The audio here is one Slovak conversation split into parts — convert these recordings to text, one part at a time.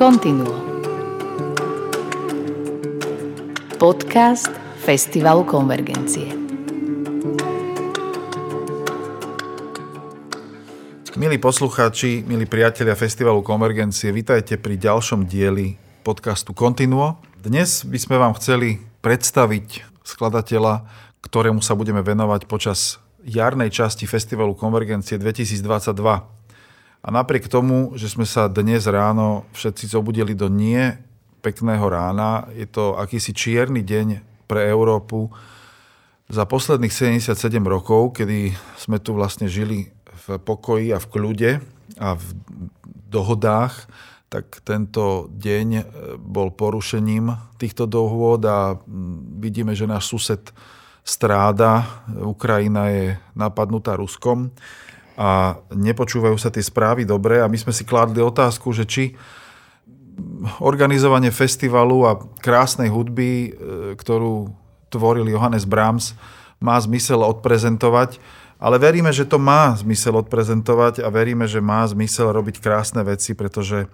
Continuo. Podcast Festivalu Konvergencie. Milí poslucháči, milí priatelia Festivalu Konvergencie, vítajte pri ďalšom dieli podcastu Continuo. Dnes by sme vám chceli predstaviť skladateľa, ktorému sa budeme venovať počas jarnej časti Festivalu Konvergencie 2022. A napriek tomu, že sme sa dnes ráno všetci zobudili do nie pekného rána, je to akýsi čierny deň pre Európu za posledných 77 rokov, kedy sme tu vlastne žili v pokoji a v kľude a v dohodách, tak tento deň e, bol porušením týchto dohôd a vidíme, že náš sused stráda. Ukrajina je napadnutá Ruskom a nepočúvajú sa tie správy dobre a my sme si kládli otázku, že či organizovanie festivalu a krásnej hudby, e, ktorú tvoril Johannes Brahms, má zmysel odprezentovať, ale veríme, že to má zmysel odprezentovať a veríme, že má zmysel robiť krásne veci, pretože e,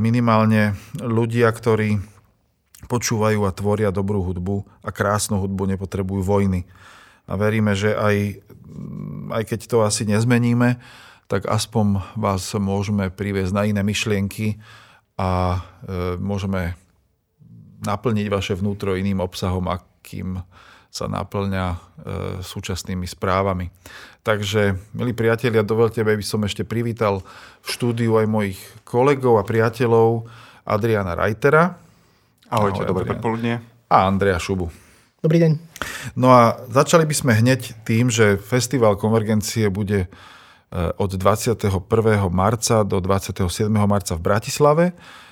minimálne ľudia, ktorí počúvajú a tvoria dobrú hudbu a krásnu hudbu, nepotrebujú vojny. A veríme, že aj aj keď to asi nezmeníme, tak aspoň vás môžeme priviesť na iné myšlienky a e, môžeme naplniť vaše vnútro iným obsahom, akým sa naplňa e, súčasnými správami. Takže, milí priatelia, dovolte, aby som ešte privítal v štúdiu aj mojich kolegov a priateľov Adriana Reitera. Ahojte, Ahoj, dobré predpoludne. A Andrea Šubu. Dobrý deň. No a začali by sme hneď tým, že Festival Konvergencie bude e, od 21. marca do 27. marca v Bratislave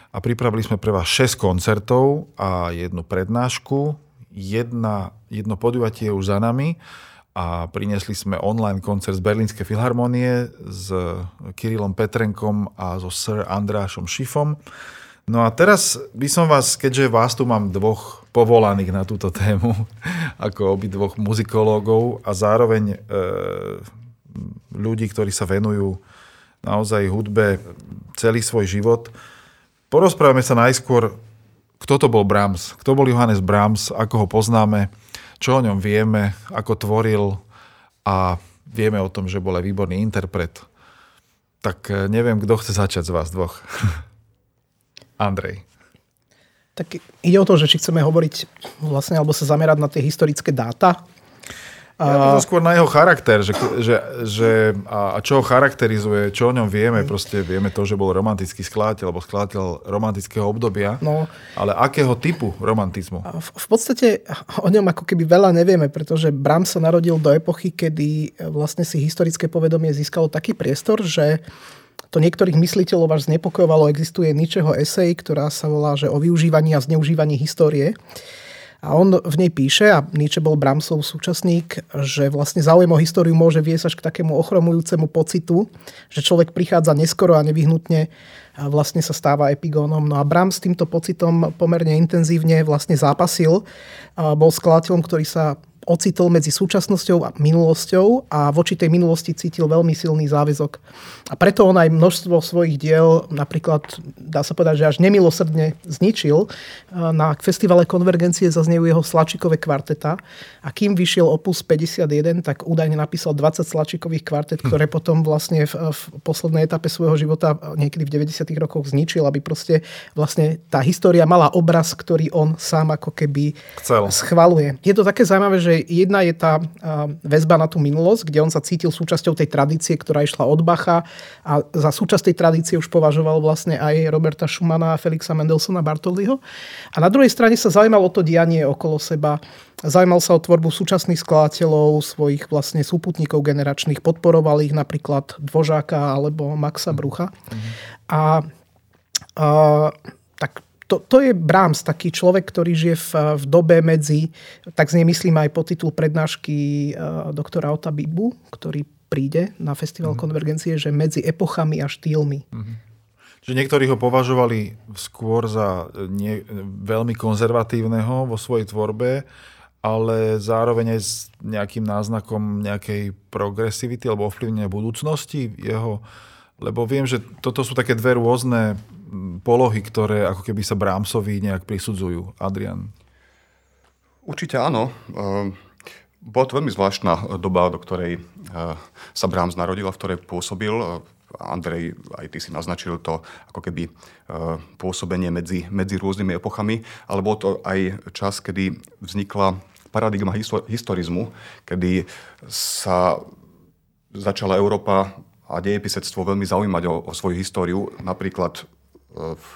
a pripravili sme pre vás 6 koncertov a jednu prednášku. Jedna, jedno podujatie je už za nami a priniesli sme online koncert z Berlínskej filharmonie s Kirilom Petrenkom a so Sir Andrášom Šifom. No a teraz by som vás, keďže vás tu mám dvoch povolaných na túto tému, ako obidvoch muzikológov a zároveň e, ľudí, ktorí sa venujú naozaj hudbe celý svoj život, porozprávame sa najskôr, kto to bol Brahms, kto bol Johannes Brahms, ako ho poznáme, čo o ňom vieme, ako tvoril a vieme o tom, že bol aj výborný interpret. Tak e, neviem, kto chce začať z vás dvoch. Andrej. Tak ide o to, že či chceme hovoriť vlastne, alebo sa zamerať na tie historické dáta, ja to skôr na jeho charakter, že, že, že a, čo ho charakterizuje, čo o ňom vieme, proste vieme to, že bol romantický skladateľ, alebo skladateľ romantického obdobia, no, ale akého typu romantizmu? V, v podstate o ňom ako keby veľa nevieme, pretože Bram sa narodil do epochy, kedy vlastne si historické povedomie získalo taký priestor, že to niektorých mysliteľov až znepokojovalo. Existuje ničeho esej, ktorá sa volá že o využívaní a zneužívaní histórie. A on v nej píše, a Nietzsche bol Bramsov súčasník, že vlastne záujem o históriu môže viesť až k takému ochromujúcemu pocitu, že človek prichádza neskoro a nevyhnutne a vlastne sa stáva epigónom. No a Brahms s týmto pocitom pomerne intenzívne vlastne zápasil. Bol skladateľom, ktorý sa ocitol medzi súčasnosťou a minulosťou a voči tej minulosti cítil veľmi silný záväzok. A preto on aj množstvo svojich diel, napríklad dá sa povedať, že až nemilosrdne zničil. Na festivale Konvergencie zaznejú jeho slačikové kvarteta a kým vyšiel opus 51, tak údajne napísal 20 slačikových kvartet, hm. ktoré potom vlastne v, v poslednej etape svojho života niekedy v 90. rokoch zničil, aby proste vlastne tá história mala obraz, ktorý on sám ako keby Chcel. schvaluje. Je to také zaujímavé, že jedna je tá väzba na tú minulosť, kde on sa cítil súčasťou tej tradície, ktorá išla od Bacha a za súčasť tej tradície už považoval vlastne aj Roberta Schumana, Felixa Mendelsona, Bartoliho. A na druhej strane sa zaujímal o to dianie okolo seba, zaujímal sa o tvorbu súčasných skladateľov, svojich vlastne súputníkov generačných, podporoval ich napríklad Dvožáka alebo Maxa Brucha. Mm-hmm. A, a tak to, to je Brahms, taký človek, ktorý žije v, v dobe medzi, tak z nej myslím aj po prednášky uh, doktora Ota Bibu, ktorý príde na Festival mm. konvergencie, že medzi epochami a štýlmi. Mm. Že niektorí ho považovali skôr za nie, veľmi konzervatívneho vo svojej tvorbe, ale zároveň aj s nejakým náznakom nejakej progresivity alebo ovplyvnenia budúcnosti. Jeho Lebo viem, že toto sú také dve rôzne polohy, ktoré ako keby sa Brámsovi nejak prisudzujú. Adrian. Určite áno. Ehm, bola to veľmi zvláštna doba, do ktorej eh, sa Brahms narodil a v ktorej pôsobil. Andrej, aj ty si naznačil to ako keby eh, pôsobenie medzi, medzi rôznymi epochami, ale bol to aj čas, kedy vznikla paradigma historizmu, kedy sa začala Európa a dejepisectvo veľmi zaujímať o, o svoju históriu. Napríklad eh, v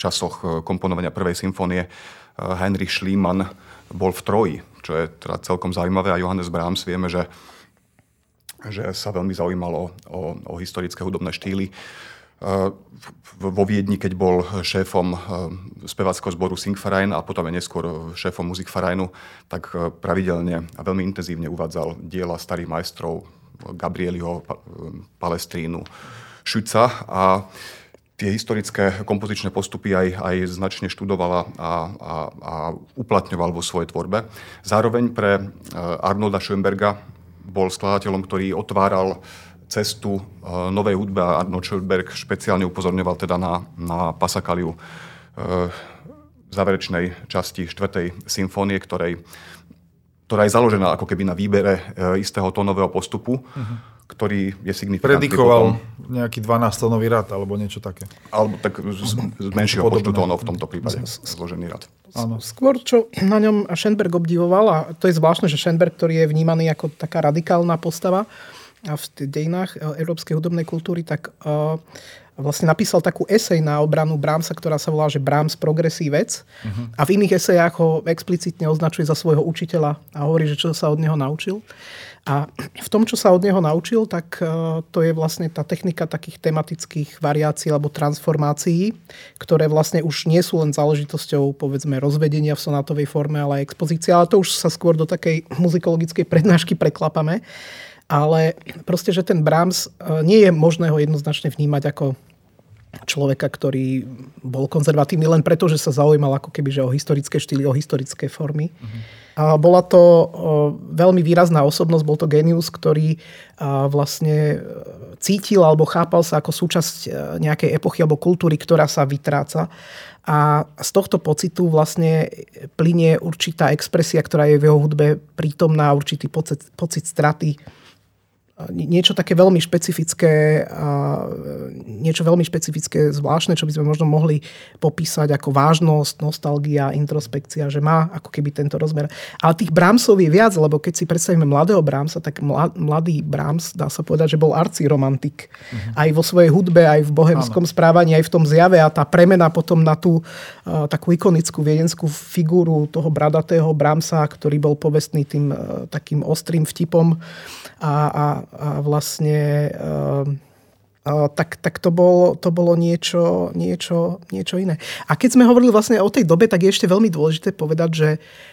časoch komponovania prvej symfónie Heinrich Schliemann bol v Troji, čo je teda celkom zaujímavé a Johannes Brahms vieme, že, že sa veľmi zaujímal o, o, historické hudobné štýly. E, vo Viedni, keď bol šéfom e, spevackého zboru Singverein a potom aj neskôr šéfom Musikvereinu, tak e, pravidelne a veľmi intenzívne uvádzal diela starých majstrov Gabrieliho, Palestrínu, Šuca a tie historické kompozičné postupy aj, aj značne študovala a, a, a uplatňoval vo svojej tvorbe. Zároveň pre e, Arnolda Schoenberga bol skladateľom, ktorý otváral cestu e, novej hudbe a Arnold Schoenberg špeciálne upozorňoval teda na, na pasakaliu e, záverečnej časti 4. symfónie, ktorej, ktorá je založená ako keby na výbere istého tónového postupu. Uh-huh ktorý je signifikantný. Predikoval potom, nejaký 12-tónový rad alebo niečo také. Alebo tak z, z menšieho Podobné. počtu tónov v tomto prípade zložený rad. Áno. Skôr, čo na ňom Schenberg obdivoval, a to je zvláštne, že Schenberg, ktorý je vnímaný ako taká radikálna postava v dejinách e, európskej hudobnej kultúry, tak uh, vlastne napísal takú esej na obranu Brahmsa, ktorá sa volá, že Brahms progresívec. Uh-huh. A v iných esejách ho explicitne označuje za svojho učiteľa a hovorí, že čo sa od neho naučil. A v tom, čo sa od neho naučil, tak e, to je vlastne tá technika takých tematických variácií alebo transformácií, ktoré vlastne už nie sú len záležitosťou povedzme rozvedenia v sonátovej forme, ale aj expozícia. Ale to už sa skôr do takej muzikologickej prednášky preklapame. Ale proste, že ten Brahms e, nie je možné ho jednoznačne vnímať ako človeka, ktorý bol konzervatívny len preto, že sa zaujímal ako keby že o historické štýly, o historické formy. Uh-huh a bola to veľmi výrazná osobnosť, bol to genius, ktorý vlastne e, cítil alebo chápal sa ako súčasť e, nejakej epochy alebo kultúry, ktorá sa vytráca. A z tohto pocitu vlastne plinie určitá expresia, ktorá je v jeho hudbe prítomná, určitý pocit, pocit straty niečo také veľmi špecifické, niečo veľmi špecifické, zvláštne, čo by sme možno mohli popísať ako vážnosť, nostalgia, introspekcia, že má ako keby tento rozmer. Ale tých Brahmsov je viac, lebo keď si predstavíme mladého Brahmsa, tak mladý Brahms, dá sa povedať, že bol arci romantik. Uh-huh. Aj vo svojej hudbe, aj v bohemskom Áno. správaní, aj v tom zjave a tá premena potom na tú uh, takú ikonickú viedenskú figúru toho bradatého Brahmsa, ktorý bol povestný tým uh, takým ostrým vtipom a, a, a vlastne ehm, tak, tak to, bol, to bolo niečo, niečo, niečo iné. A keď sme hovorili vlastne o tej dobe, tak je ešte veľmi dôležité povedať, že,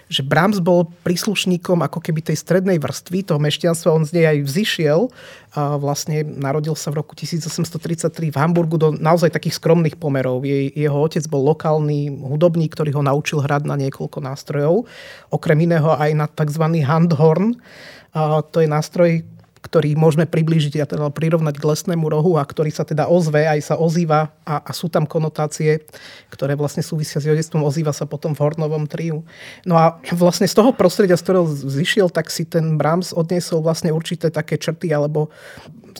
že Brahms bol príslušníkom ako keby tej strednej vrstvy toho mešťanstva. On z nej aj vzýšiel. A vlastne narodil sa v roku 1833 v Hamburgu do naozaj takých skromných pomerov. Je, jeho otec bol lokálny hudobník, ktorý ho naučil hrať na niekoľko nástrojov. Okrem iného aj na tzv. handhorn. A to je nástroj, ktorý môžeme priblížiť a teda prirovnať k lesnému rohu a ktorý sa teda ozve, aj sa ozýva a, a sú tam konotácie, ktoré vlastne súvisia s jodectvom, ozýva sa potom v hornovom triu. No a vlastne z toho prostredia, z ktorého zišiel, tak si ten Brahms odniesol vlastne určité také črty alebo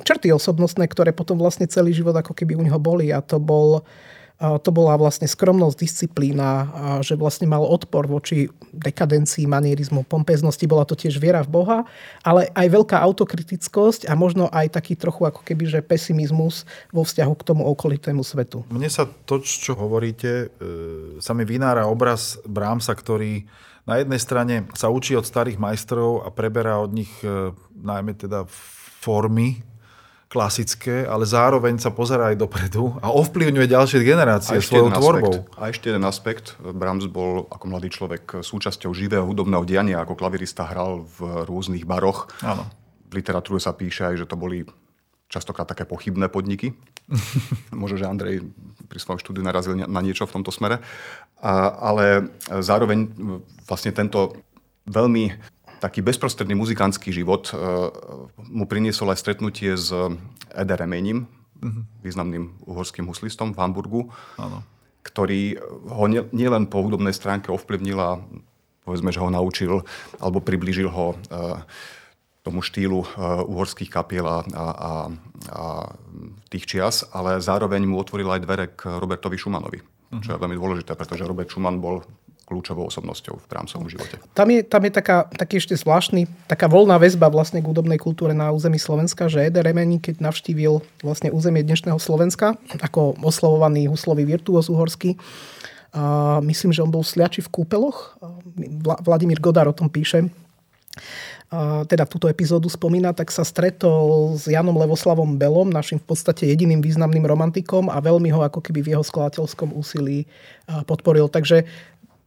črty osobnostné, ktoré potom vlastne celý život ako keby u neho boli a to bol to bola vlastne skromnosť, disciplína, že vlastne mal odpor voči dekadencii, manierizmu, pompeznosti, bola to tiež viera v Boha, ale aj veľká autokritickosť a možno aj taký trochu ako keby, že pesimizmus vo vzťahu k tomu okolitému svetu. Mne sa to, čo hovoríte, e, sa mi vynára obraz Brámsa, ktorý na jednej strane sa učí od starých majstrov a preberá od nich e, najmä teda formy klasické, ale zároveň sa pozerá aj dopredu a ovplyvňuje ďalšie generácie svojou tvorbou. Aspekt, a ešte jeden aspekt. Brahms bol ako mladý človek súčasťou živého hudobného diania, ako klavirista hral v rôznych baroch. Áno. V literatúre sa píše aj, že to boli častokrát také pochybné podniky. Možno, že Andrej pri svojom štúdiu narazil na niečo v tomto smere. A, ale zároveň vlastne tento veľmi taký bezprostredný muzikantský život e, mu priniesol aj stretnutie s Ederemením, významným uhorským huslistom v Hamburgu, Áno. ktorý ho nie- nielen po hudobnej stránke ovplyvnil a povedzme, že ho naučil alebo priblížil ho eh, tomu štýlu eh, uhorských kapiel a, a, a, tých čias, ale zároveň mu otvoril aj dvere k Robertovi Schumanovi, čo je veľmi dôležité, pretože Robert Schumann bol kľúčovou osobnosťou v Brahmsovom živote. Tam je, tam je taká, taký ešte zvláštny, taká voľná väzba vlastne k hudobnej kultúre na území Slovenska, že Eder Remeni, keď navštívil vlastne územie dnešného Slovenska, ako oslavovaný huslový virtuóz uhorský, a myslím, že on bol sliači v kúpeloch. Vladimír Godár o tom píše. A teda túto epizódu spomína, tak sa stretol s Janom Levoslavom Belom, našim v podstate jediným významným romantikom a veľmi ho ako keby v jeho skladateľskom úsilí podporil. Takže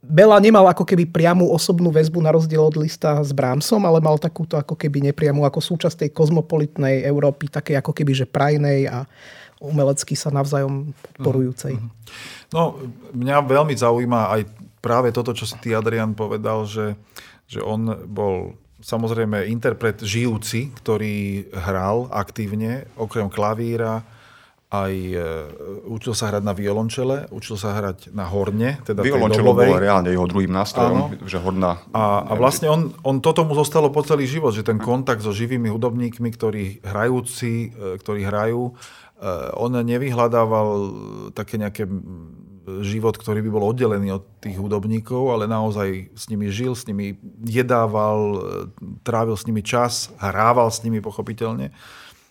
Bela nemal ako keby priamu osobnú väzbu na rozdiel od lista s Brahmsom, ale mal takúto ako keby nepriamu ako súčasť tej kozmopolitnej Európy, také ako keby že prajnej a umelecky sa navzájom podporujúcej. No, mňa veľmi zaujíma aj práve toto, čo si ty, Adrian, povedal, že, že on bol samozrejme interpret žijúci, ktorý hral aktívne, okrem klavíra, aj e, učil sa hrať na violončele, učil sa hrať na horne, teda Violončelo bolo reálne jeho druhým nástrojom, Áno. že hodná... A, a vlastne on, on toto mu zostalo po celý život, že ten kontakt so živými hudobníkmi, ktorí hrajúci, e, ktorí hrajú, e, on nevyhľadával také nejaké život, ktorý by bol oddelený od tých hudobníkov, ale naozaj s nimi žil, s nimi jedával, trávil s nimi čas, hrával s nimi pochopiteľne.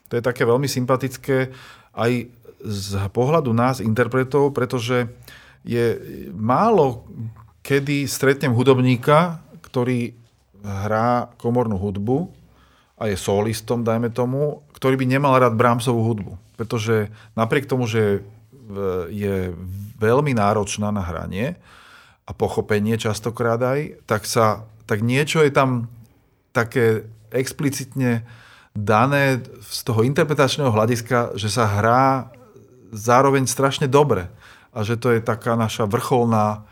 To je také veľmi sympatické aj z pohľadu nás, interpretov, pretože je málo kedy stretnem hudobníka, ktorý hrá komornú hudbu a je solistom, dajme tomu, ktorý by nemal rád Brahmsovú hudbu. Pretože napriek tomu, že v- je veľmi náročná na hranie a pochopenie častokrát aj, tak, sa, tak niečo je tam také explicitne dané z toho interpretačného hľadiska, že sa hrá zároveň strašne dobre. A že to je taká naša vrcholná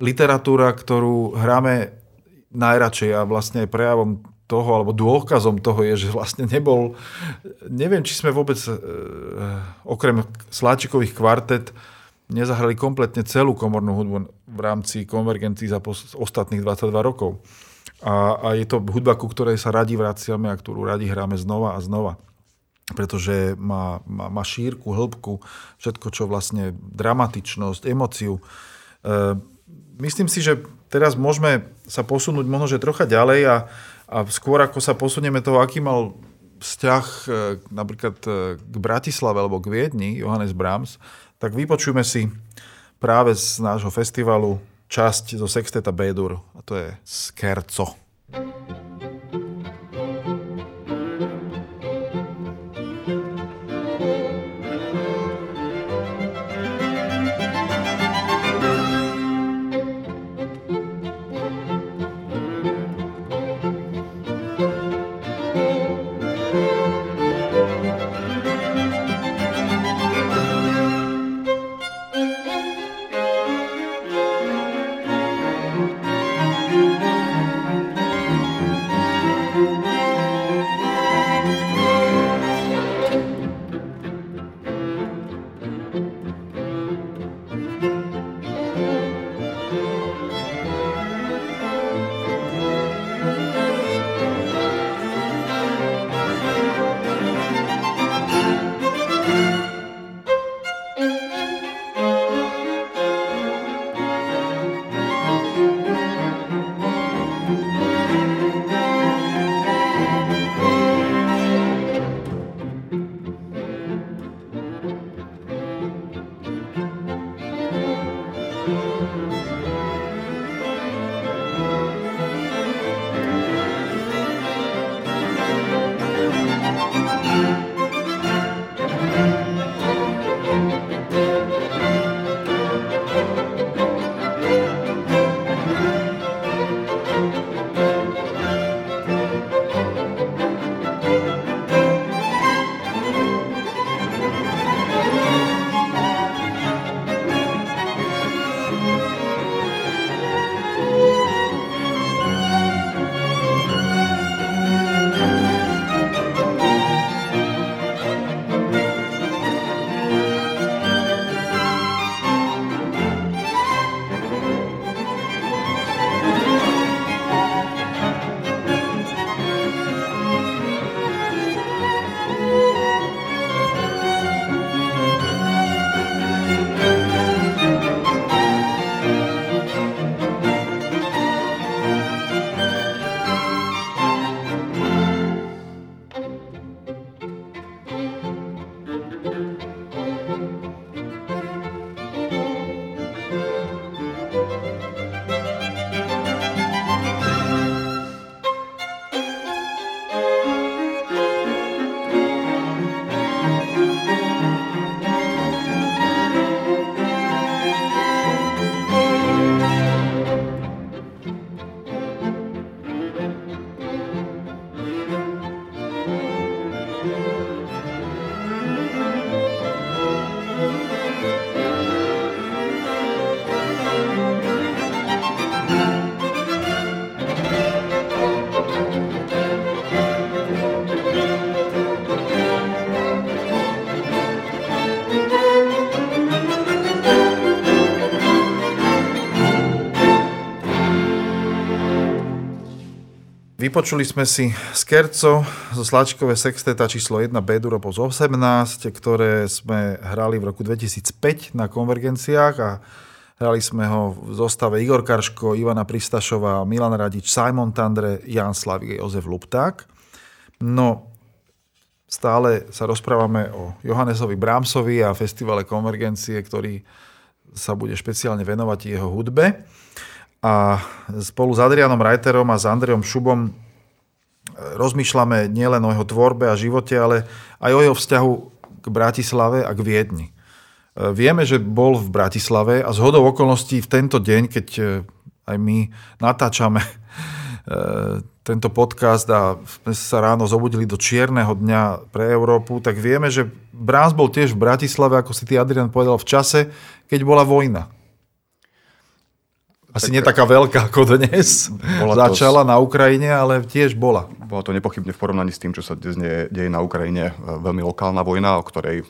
literatúra, ktorú hráme najradšej a vlastne aj prejavom toho, alebo dôkazom toho je, že vlastne nebol, neviem, či sme vôbec e, okrem sláčikových kvartet nezahrali kompletne celú komornú hudbu v rámci konvergencií za ostatných 22 rokov. A, a je to hudba, ku ktorej sa radi vraciame a ktorú radi hráme znova a znova. Pretože má, má, má šírku, hĺbku, všetko, čo vlastne dramatičnosť, emociu. E, myslím si, že teraz môžeme sa posunúť možno, trocha ďalej a, a skôr ako sa posunieme toho, aký mal vzťah e, napríklad e, k Bratislave alebo k Viedni, Johannes Brahms, tak vypočujme si práve z nášho festivalu časť zo Sexteta B-dur a to je Skerco. Vypočuli sme si Skerco zo Slačkové sexteta číslo 1 B-dur opus 18, ktoré sme hrali v roku 2005 na konvergenciách a hrali sme ho v zostave Igor Karško, Ivana Pristašová, Milan Radič, Simon Tandre, Jan Slavik a Jozef Lupták. No, stále sa rozprávame o Johannesovi Brámsovi a festivale konvergencie, ktorý sa bude špeciálne venovať jeho hudbe a spolu s Adrianom Reiterom a s Andreom Šubom e, rozmýšľame nielen o jeho tvorbe a živote, ale aj o jeho vzťahu k Bratislave a k Viedni. E, vieme, že bol v Bratislave a z hodou okolností v tento deň, keď e, aj my natáčame tento podcast a sme sa ráno zobudili do čierneho dňa pre Európu, tak vieme, že Brás bol tiež v Bratislave, ako si ty Adrian povedal, v čase, keď bola vojna. Asi tak, nie taká veľká ako dnes. Bola Začala to, na Ukrajine, ale tiež bola. Bola to nepochybne v porovnaní s tým, čo sa dnes deje na Ukrajine. E, veľmi lokálna vojna, o ktorej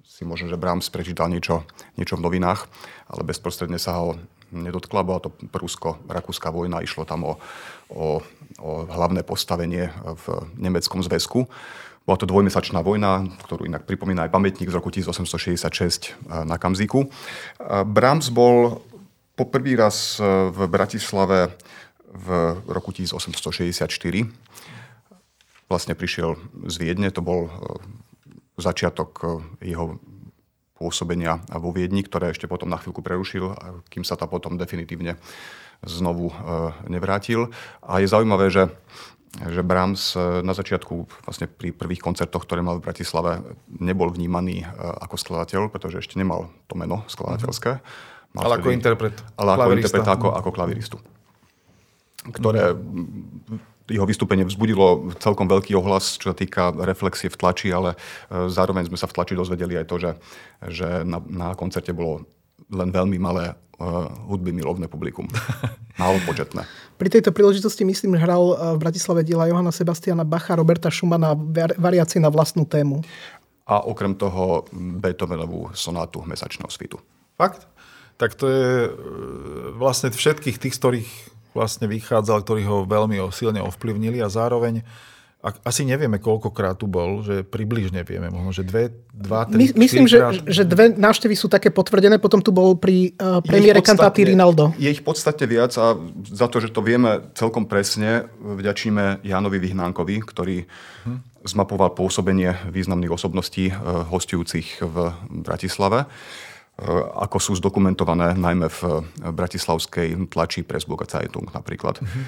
si možno, že Brahms prečítal niečo, niečo v novinách, ale bezprostredne sa ho nedotkla. Bola to prusko-rakúska vojna, išlo tam o, o, o hlavné postavenie v nemeckom zväzku. Bola to dvojmesačná vojna, ktorú inak pripomína aj pamätník z roku 1866 e, na Kamziku. E, Brahms bol po prvý raz e, v Bratislave v roku 1864. Vlastne prišiel z Viedne, to bol e, začiatok e, jeho pôsobenia vo Viedni, ktoré ešte potom na chvíľku prerušil, kým sa tam potom definitívne znovu nevrátil. A je zaujímavé, že že Brahms na začiatku, vlastne pri prvých koncertoch, ktoré mal v Bratislave, nebol vnímaný ako skladateľ, pretože ešte nemal to meno skladateľské. Mm-hmm ale ako interpret. Ale ako interpret, ako, ako klaviristu. Ktoré jeho vystúpenie vzbudilo celkom veľký ohlas, čo sa týka reflexie v tlači, ale e, zároveň sme sa v tlači dozvedeli aj to, že, že na, na koncerte bolo len veľmi malé uh, hudby milovné publikum. Málo početné. Pri tejto príležitosti, myslím, hral e, v Bratislave diela Johana Sebastiana Bacha, Roberta Schumana variácie na vlastnú tému. A okrem toho Beethovenovú sonátu Mesačného svitu. Fakt? Tak to je e, vlastne všetkých tých, z ktorých vlastne vychádzal, ktorí ho veľmi silne ovplyvnili a zároveň asi nevieme, koľkokrát tu bol, že približne vieme, možno, že dve, dva, tri, My, Myslím, že, že dve návštevy sú také potvrdené, potom tu bol pri uh, premiére kantáty Rinaldo. Je ich podstate viac a za to, že to vieme celkom presne, vďačíme Jánovi Vyhnánkovi, ktorý hm. zmapoval pôsobenie významných osobností uh, hostujúcich v Bratislave. Eh, ako sú zdokumentované najmä v bratislavskej tlači Pressburger Zeitung napríklad. Uh-huh.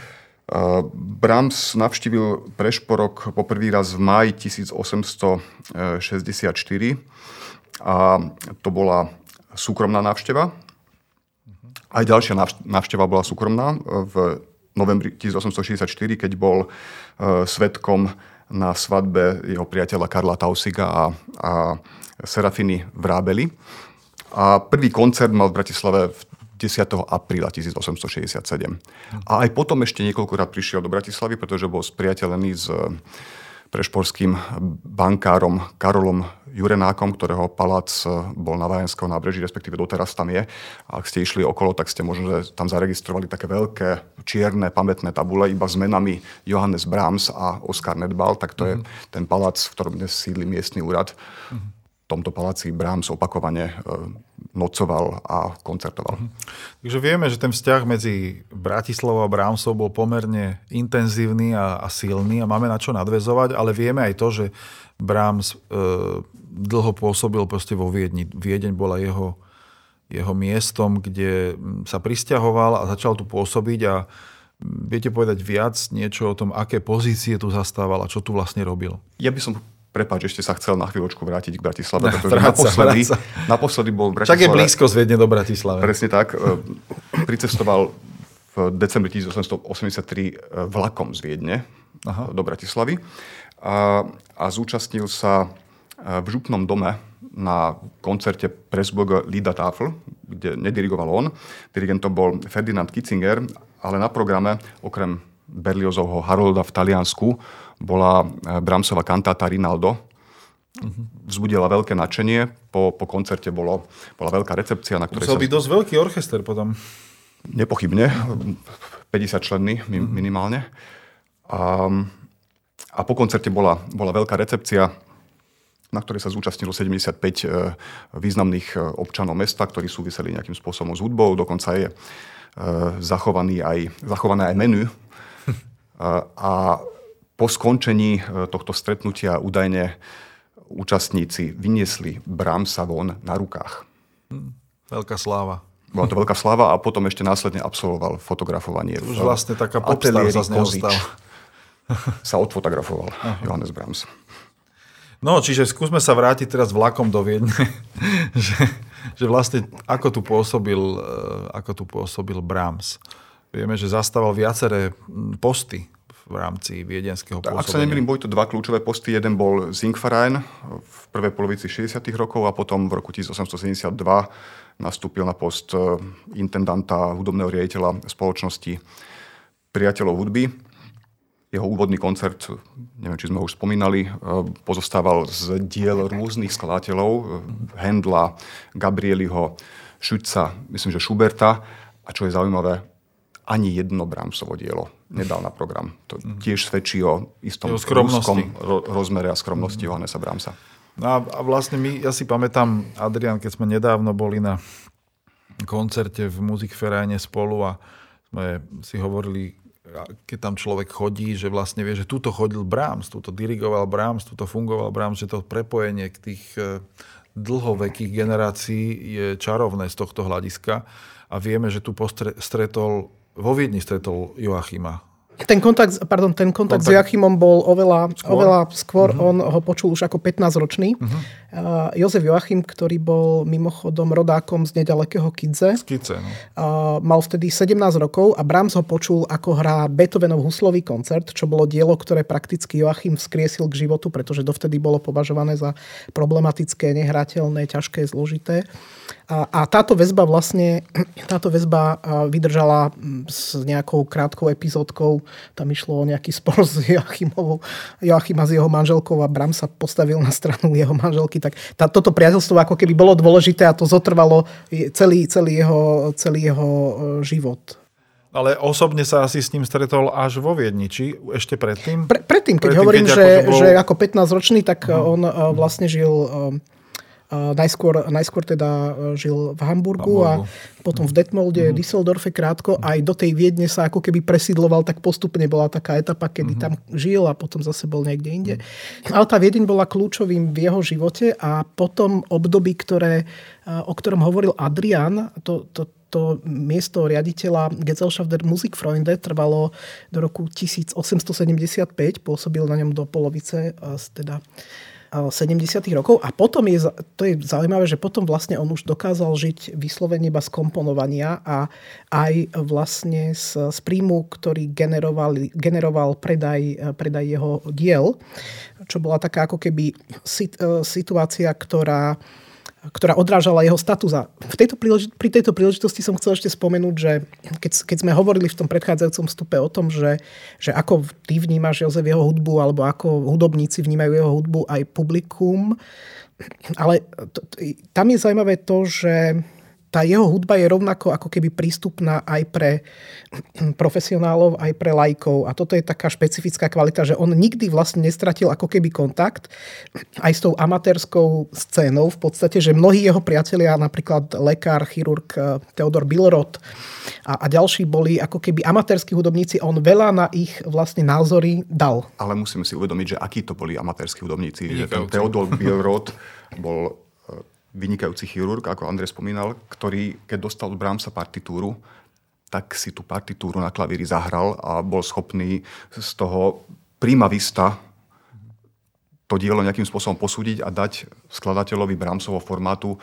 Brahms navštívil Prešporok poprvý raz v máji 1864 a to bola súkromná návšteva. Aj ďalšia návšteva bola súkromná v novembri 1864, keď bol svetkom na svadbe jeho priateľa Karla Tausiga a, a Serafiny Vrábeli. A prvý koncert mal v Bratislave v 10. apríla 1867. A aj potom ešte niekoľkokrát prišiel do Bratislavy, pretože bol spriateľený s eh, prešporským bankárom Karolom Jurenákom, ktorého palác eh, bol na Vajenského nábreží, respektíve doteraz tam je. Ak ste išli okolo, tak ste možno že tam zaregistrovali také veľké čierne pamätné tabule iba s menami Johannes Brahms a Oskar Nedbal, tak to mm-hmm. je mhm. ten palác, v ktorom dnes sídli miestny úrad. Mm-hmm tomto paláci Brahms opakovane e, nocoval a koncertoval. Mhm. Takže vieme, že ten vzťah medzi Bratislavou a Brahmsov bol pomerne intenzívny a, a silný a máme na čo nadvezovať, ale vieme aj to, že Brahms e, dlho pôsobil proste vo Viedni. Viedeň bola jeho, jeho miestom, kde sa pristahoval a začal tu pôsobiť a viete povedať viac niečo o tom, aké pozície tu zastával a čo tu vlastne robil? Ja by som Prepač, ešte sa chcel na chvíľočku vrátiť k Bratislave, pretože vráca, naposledy, vráca. naposledy bol v Bratislave... Však je blízko z Viedne do Bratislave. Presne tak. E, pricestoval v decembri 1883 e, vlakom z Viedne Aha. do Bratislavy a, a zúčastnil sa e, v župnom dome na koncerte Pressburger Lida Tafel, kde nedirigoval on. Dirigentom bol Ferdinand Kitzinger, ale na programe okrem Berliozovho Harolda v Taliansku bola eh, Brahmsova kantáta Rinaldo. Vzbudila veľké nadšenie. Po, po koncerte bolo, bola veľká recepcia, na ktorej Musel sa... byť dosť veľký orchester potom. Nepochybne. 50 členný minimálne. A, a po koncerte bola, bola veľká recepcia, na ktorej sa zúčastnilo 75 významných občanov mesta, ktorí súviseli nejakým spôsobom s hudbou. Dokonca je zachovaný aj, zachované aj menu. A po skončení tohto stretnutia údajne účastníci vyniesli Brahmsa von na rukách. Veľká sláva. Bola to veľká sláva a potom ešte následne absolvoval fotografovanie. Už vlastne taká popstar sa z neho sa odfotografoval Aha. Johannes Brahms. No, čiže skúsme sa vrátiť teraz vlakom do Viedne, že, že vlastne ako tu pôsobil, eh, ako tu pôsobil Brahms. Vieme, že zastával viaceré posty v rámci viedenského pôsobenia. Ak sa nemýlim, boli to dva kľúčové posty. Jeden bol Zinkverein v prvej polovici 60. rokov a potom v roku 1872 nastúpil na post e, intendanta hudobného riaditeľa spoločnosti priateľov hudby. Jeho úvodný koncert, neviem, či sme ho už spomínali, e, pozostával z diel rôznych skladateľov, e, Hendla, Gabrieliho, Šuca, myslím, že Schuberta. A čo je zaujímavé, ani jedno Brahmsovo dielo nedal na program. To mhm. tiež svedčí o istom rúskom rozmere a skromnosti mm. Johannesa Brahmsa. No a vlastne my, ja si pamätám, Adrian, keď sme nedávno boli na koncerte v Musikvereine spolu a sme si hovorili, keď tam človek chodí, že vlastne vie, že túto chodil Brahms, túto dirigoval Brahms, túto fungoval Brahms, že to prepojenie k tých e, dlhovekých generácií je čarovné z tohto hľadiska a vieme, že tu postretol vo Viedni stretol Joachima. Ten kontakt, pardon, ten kontakt, kontakt s Joachimom bol oveľa skôr, oveľa skôr. Uh-huh. on ho počul už ako 15-ročný. Uh-huh. Uh, Jozef Joachim, ktorý bol mimochodom rodákom z nedalekého Kidze, z Kidze no. uh, mal vtedy 17 rokov a Brahms ho počul, ako hrá Beethovenov huslový koncert, čo bolo dielo, ktoré prakticky Joachim vzkriesil k životu, pretože dovtedy bolo považované za problematické, nehrateľné, ťažké, zložité. A, táto väzba vlastne, táto väzba vydržala s nejakou krátkou epizódkou. Tam išlo o nejaký spor s Joachimovou, Joachima s jeho manželkou a Bram sa postavil na stranu jeho manželky. Tak tá, toto priateľstvo ako keby bolo dôležité a to zotrvalo celý, celý, jeho, celý jeho e, život. Ale osobne sa asi s ním stretol až vo Viedni, či ešte predtým? Pre, predtým, keď predtým, hovorím, keď že, akože bol... že ako 15-ročný, tak uh-huh. on uh, vlastne žil uh, Najskôr, najskôr teda e, žil v Hamburgu, Hamburgu. a potom v Detmolde, mm. Düsseldorfe krátko. Aj do tej Viedne sa ako keby presídloval, tak postupne bola taká etapa, kedy mm. tam žil a potom zase bol niekde inde. Mm. Ale tá Viedeň bola kľúčovým v jeho živote a potom období, ktoré, e, o ktorom hovoril Adrian, to, to, to miesto riaditeľa Gesellschaft der Musikfreunde trvalo do roku 1875, pôsobil na ňom do polovice, teda 70. rokov a potom je, to je zaujímavé, že potom vlastne on už dokázal žiť vyslovene iba z komponovania a aj vlastne z, z príjmu, ktorý generoval, generoval predaj, predaj jeho diel, čo bola taká ako keby situácia, ktorá ktorá odrážala jeho status. A v tejto pri tejto príležitosti som chcel ešte spomenúť, že keď, keď sme hovorili v tom predchádzajúcom stupe o tom, že, že ako ty vnímaš Jozef jeho hudbu, alebo ako hudobníci vnímajú jeho hudbu aj publikum, ale to, tam je zaujímavé to, že tá jeho hudba je rovnako ako keby prístupná aj pre profesionálov, aj pre lajkov. A toto je taká špecifická kvalita, že on nikdy vlastne nestratil ako keby kontakt aj s tou amatérskou scénou. V podstate, že mnohí jeho priatelia, napríklad lekár, chirurg eh, Theodor Bilrod a, a ďalší boli ako keby amatérskí hudobníci on veľa na ich vlastne názory dal. Ale musíme si uvedomiť, že akí to boli amatérskí hudobníci. Theodor Bilrod bol vynikajúci chirurg, ako Andrej spomínal, ktorý, keď dostal od Brahmsa partitúru, tak si tú partitúru na klavíri zahral a bol schopný z toho prima vista to dielo nejakým spôsobom posúdiť a dať skladateľovi Brahmsovho formátu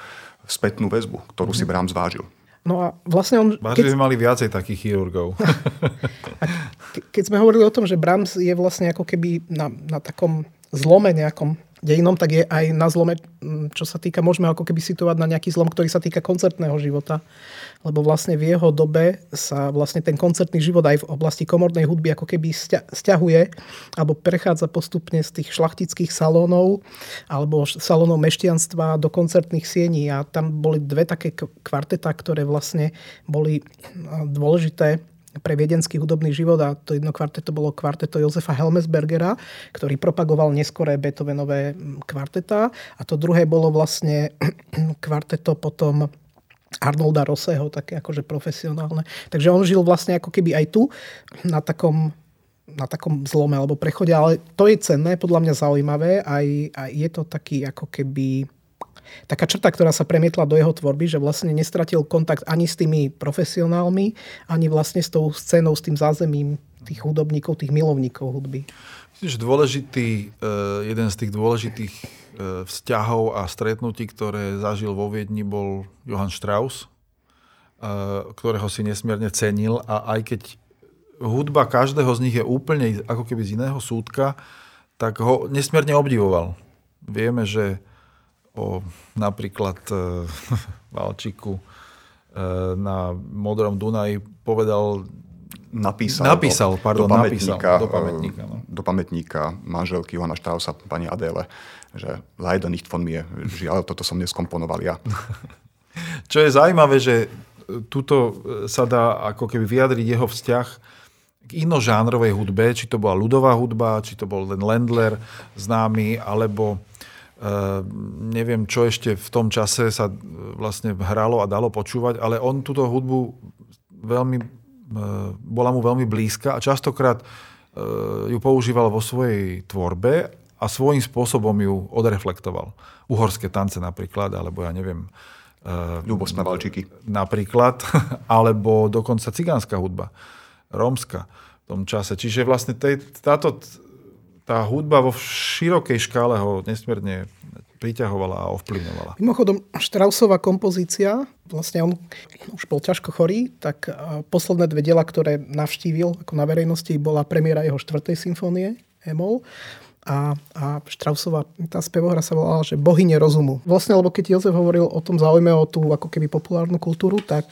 spätnú väzbu, ktorú si mhm. Brahms vážil. No a vlastne on... Keď... mali viacej takých chirurgov. keď sme hovorili o tom, že Brahms je vlastne ako keby na, na takom zlome nejakom dejinom, tak je aj na zlome, čo sa týka, môžeme ako keby situovať na nejaký zlom, ktorý sa týka koncertného života. Lebo vlastne v jeho dobe sa vlastne ten koncertný život aj v oblasti komornej hudby ako keby stiahuje alebo prechádza postupne z tých šlachtických salónov alebo salónov meštianstva do koncertných siení. A tam boli dve také kvarteta, ktoré vlastne boli dôležité pre viedenský hudobný život a to jedno kvarteto bolo kvarteto Josefa Helmesbergera, ktorý propagoval neskoré Beethovenové kvarteta a to druhé bolo vlastne kvarteto potom Arnolda Roseho, také akože profesionálne. Takže on žil vlastne ako keby aj tu, na takom na takom zlome alebo prechode, ale to je cenné, podľa mňa zaujímavé a je to taký ako keby taká črta, ktorá sa premietla do jeho tvorby, že vlastne nestratil kontakt ani s tými profesionálmi, ani vlastne s tou scénou, s tým zázemím tých hudobníkov, tých milovníkov hudby. Že dôležitý, eh, jeden z tých dôležitých eh, vzťahov a stretnutí, ktoré zažil vo Viedni, bol Johann Strauss, eh, ktorého si nesmierne cenil a aj keď hudba každého z nich je úplne ako keby z iného súdka, tak ho nesmierne obdivoval. Vieme, že o napríklad e, Valčiku e, na Modrom Dunaji povedal napísal, napísal do, pardon, do pamätníka, napísal do pamätníka, no. do pamätníka manželky Johana Strausa, pani Adele, že leider nicht von mir. Žiaľ, toto som neskomponoval ja. Čo je zaujímavé, že tuto sa dá ako keby vyjadriť jeho vzťah k inožánrovej hudbe, či to bola ľudová hudba, či to bol ten Lendler známy, alebo neviem, čo ešte v tom čase sa vlastne hralo a dalo počúvať, ale on túto hudbu veľmi, uh, bola mu veľmi blízka a častokrát uh, ju používal vo svojej tvorbe a svojím spôsobom ju odreflektoval. Uhorské tance napríklad, alebo ja neviem, Ľubosné valčiky. Napríklad, alebo dokonca cigánska hudba rómska v tom čase. Čiže vlastne tej, táto, tá hudba vo širokej škále ho nesmierne priťahovala a ovplyvňovala. Mimochodom, Štrausová kompozícia, vlastne on už bol ťažko chorý, tak posledné dve diela, ktoré navštívil ako na verejnosti, bola premiéra jeho štvrtej symfónie, Emol, a, a Štrausová, tá spevohra sa volala, že bohyne rozumu. Vlastne, lebo keď Jozef hovoril o tom záujme o tú ako keby populárnu kultúru, tak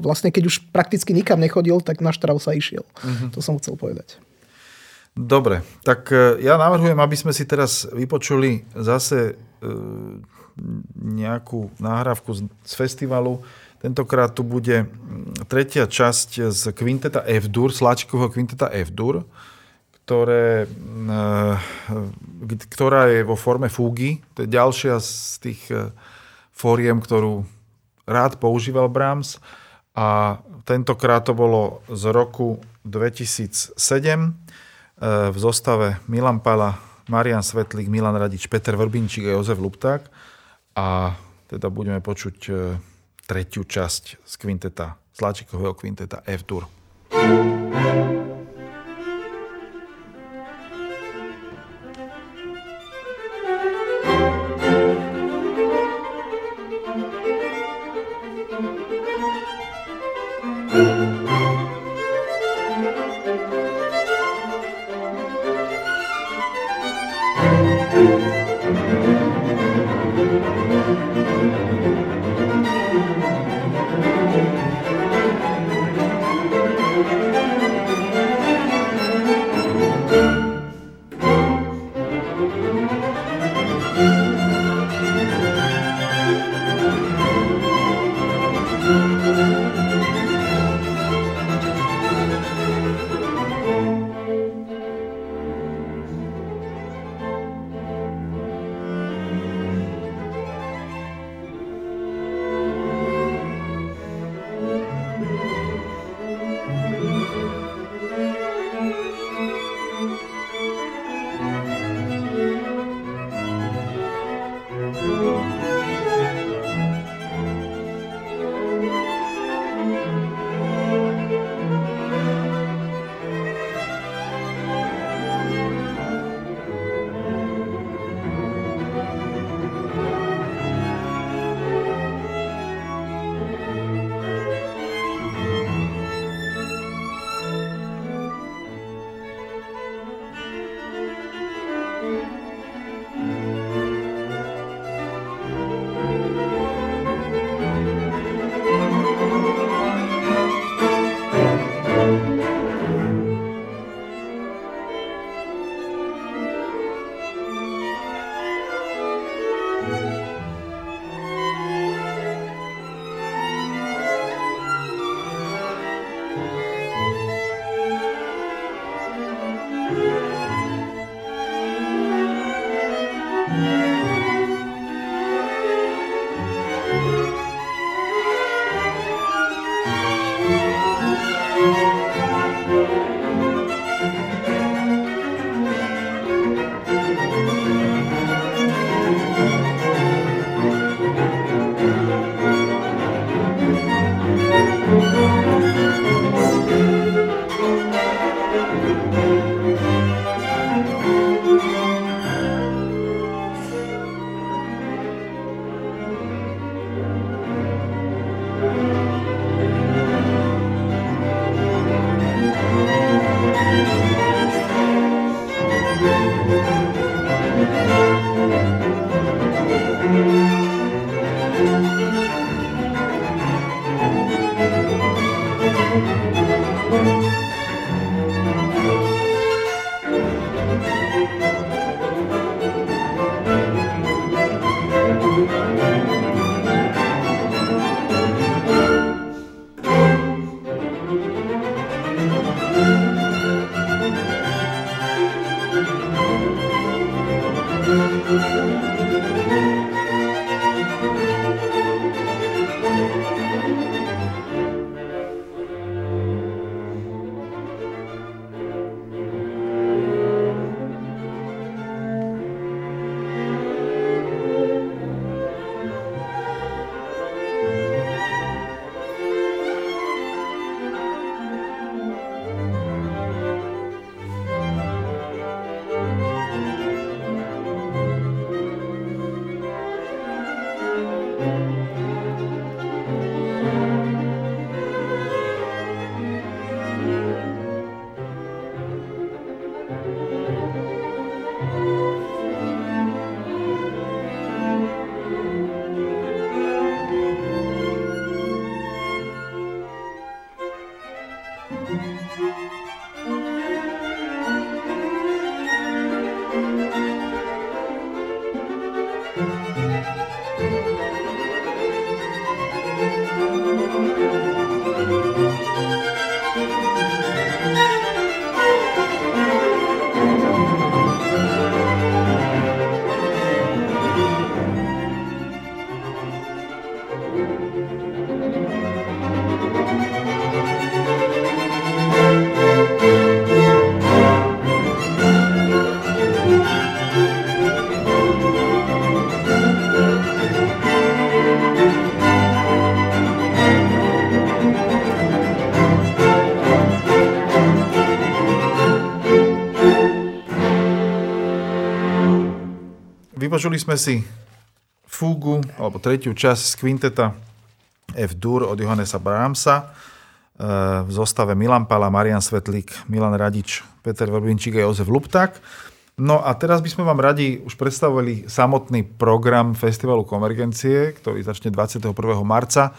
vlastne keď už prakticky nikam nechodil, tak na Štrausa išiel. Uh-huh. To som chcel povedať. Dobre, tak e, ja navrhujem, aby sme si teraz vypočuli zase e, nejakú náhrávku z festivalu. Tentokrát tu bude tretia časť z kvinteta F-dur, Sláčikovho kvinteta F-dur, ktoré, e, ktorá je vo forme fúgy. To je ďalšia z tých fóriem, ktorú rád používal Brahms a tentokrát to bolo z roku 2007 e, v zostave Milan Pala, Marian Svetlík, Milan Radič, Peter Vrbinčík a Jozef Lupták a teda budeme počuť e, tretiu časť z kvinteta, Sláčikového kvinteta F-dur. thank you Vypočuli sme si fúgu, alebo tretiu časť z kvinteta F-dur od Johannesa Brahmsa e, v zostave Milan Pala, Marian Svetlík, Milan Radič, Peter Verbinčík a Jozef Lupták. No a teraz by sme vám radi už predstavili samotný program Festivalu Konvergencie, ktorý začne 21. marca.